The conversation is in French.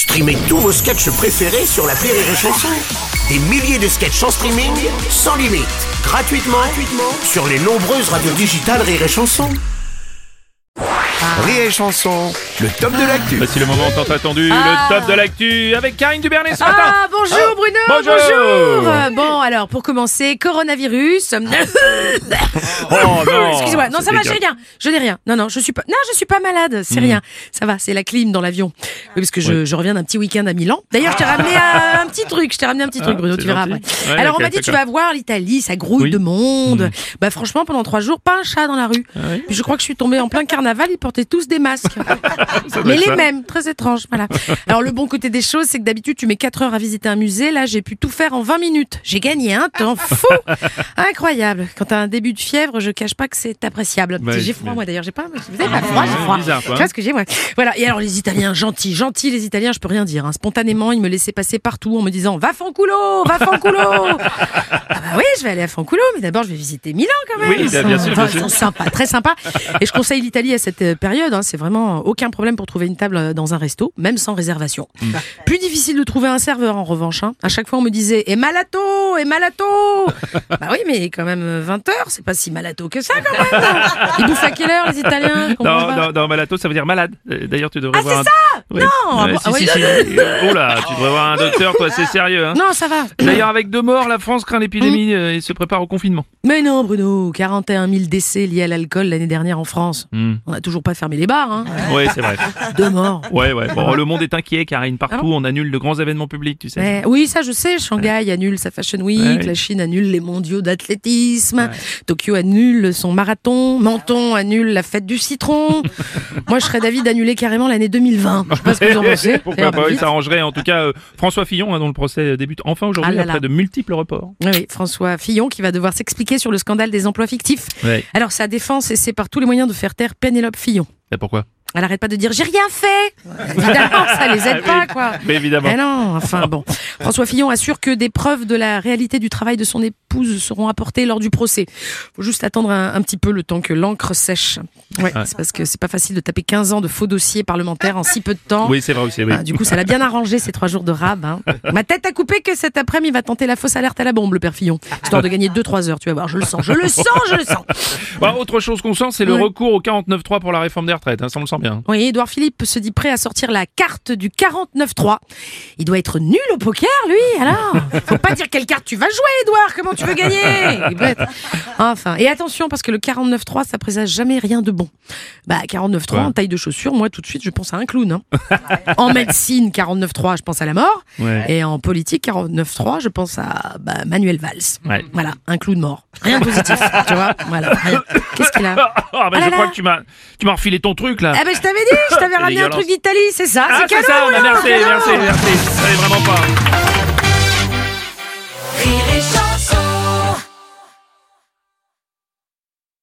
Streamez tous vos sketchs préférés sur la Rire et Chanson. Des milliers de sketchs en streaming, sans limite, gratuitement, gratuitement sur les nombreuses radios digitales Rire et Chanson. Rire et Chanson, le top de l'actu. Voici le moment tant attendu, Ah. le top de l'actu avec Karine Dubernet ce matin. Ah, bonjour Bruno, Bonjour. bonjour. Euh, Bon, alors pour commencer, coronavirus. Oh non, Excusez-moi, non ça va, j'ai rien. Je n'ai rien. Non, non, je suis pas. Non, je suis pas malade. C'est rien. Ça va, c'est la clim dans l'avion. Oui, parce que je, reviens d'un petit week-end à Milan. D'ailleurs, je t'ai ramené un, un petit truc. Je t'ai ramené un petit truc, Ah, Bruno. Tu verras gentil. après. Ouais, alors on m'a dit, tu vas voir l'Italie, ça grouille Oui. de monde. Mm. Bah franchement, pendant trois jours, pas un chat dans la rue. Ah oui Puis je crois que je suis tombée en plein carnaval. Ils portaient tous des masques. Mais les mêmes, très étrange. Voilà. Alors le bon côté des choses, c'est que d'habitude tu mets 4 heures à visiter un musée. Là, j'ai pu tout faire en 20 minutes. J'ai gagné un temps fou, incroyable. Quand t'as un début de fièvre, je cache pas que c'est appréciable. Ouais, j'ai froid mais- moi d'ailleurs, j'ai pas. Vous avez pas froid, j'ai froid. bizarre, quoi, Tu vois ce que j'ai moi? Voilà. Et alors les Italiens, gentils, gentils les Italiens, je peux rien dire. hein. Spontanément, ils me laissaient passer partout en me disant va Fanculo, va Fanculo. ah bah oui, je vais aller à Fanculo, mais d'abord je vais visiter Milan quand même. Oui, Ils bien sont- sûr, enfin, bien sont sûr. sympas, très sympas. Et je conseille l'Italie à cette euh, période. hein. C'est vraiment aucun problème pour trouver une table euh, dans un resto, même sans réservation. Mm. Plus difficile de trouver un serveur en revanche. hein. À chaque fois, on me disait et malato, et malato. bah oui, mais quand même 20 heures, c'est pas si malato que ça quand même. Ils bouffent à quelle heure les Italiens? Non, non, non, malato, ça veut dire malade. Euh, D'ailleurs, tu devrais Ah, voir un... c'est Non, ah si, ah oui, si, si. Oh là, tu devrais voir un docteur, toi, c'est sérieux. Hein. Non, ça va. D'ailleurs, avec deux morts, la France craint l'épidémie euh, et se prépare au confinement. Mais non, Bruno, 41 000 décès liés à l'alcool l'année dernière en France. Hmm. On n'a toujours pas fermé les bars, hein. Ouais, c'est vrai. Deux morts. Ouais, ouais. Bon, le monde est inquiet, Karine. Partout, Ah bon on annule de grands événements publics, tu sais. Ouais, oui, ça je sais. Shanghai annule sa Fashion Week, Ouais. la Chine annule les mondiaux d'athlétisme, Tokyo annule son marathon, Menton annule la fête du citron. Moi, je serais d'avis d'annuler carrément l'année 2020. Sais pas ce que vous en pensez. Pourquoi pas, ça arrangerait. En tout cas, euh, François Fillon, hein, dont le procès débute enfin aujourd'hui, Ah là. après de multiples reports. Oui, oui, François Fillon qui va devoir s'expliquer sur le scandale des emplois fictifs. Alors sa défense essaie par tous les moyens de faire taire Pénélope Fillon. Et pourquoi? Elle arrête pas de dire j'ai rien fait. Évidemment, ça les aide pas quoi. Mais évidemment. Eh non, enfin bon. François Fillon assure que des preuves de la réalité du travail de son épouse seront apportées lors du procès. Faut juste attendre un, un petit peu le temps que l'encre sèche. Ouais, c'est parce que c'est pas facile de taper 15 ans de faux dossiers parlementaires en si peu de temps. Oui, c'est vrai aussi. Oui. Ah, du coup, ça l'a bien arrangé ces trois jours de rab. hein. Ma tête a coupé que cet après-midi, il va tenter la fausse alerte à la bombe, le père Fillon. Histoire de gagner 2-3 heures, tu vas voir. Je le sens, je le sens, je le sens. Bah, autre chose qu'on sent, c'est le Ouais. recours au 49.3 pour la réforme des retraites. Hein, ça, on le sent bien. Oui, Édouard Philippe se dit prêt à sortir la carte du 49-3. Il doit être nul au poker, lui, alors Faut pas dire quelle carte tu vas jouer, Édouard Comment tu veux gagner. Enfin, et attention, parce que le 49-3, ça présage jamais rien de bon. Bah, 49-3, Ouais. en taille de chaussure, moi, tout de suite, je pense à un clown. hein. en médecine, 49-3, je pense à la mort. Ouais. Et en politique, 49-3, je pense à bah, Manuel Valls. Ouais. Voilà, un clown mort. Rien de positif, tu vois Voilà. Qu'est-ce qu'il a Ah, bah, Ah je là crois là. que tu m'as, tu m'as refilé ton truc là. Ah ben je t'avais dit, je t'avais ramené un truc d'Italie, c'est ça, Ah, c'est cadeau ça, bah, là, merci, cadeau. merci, merci. Je savais vraiment pas.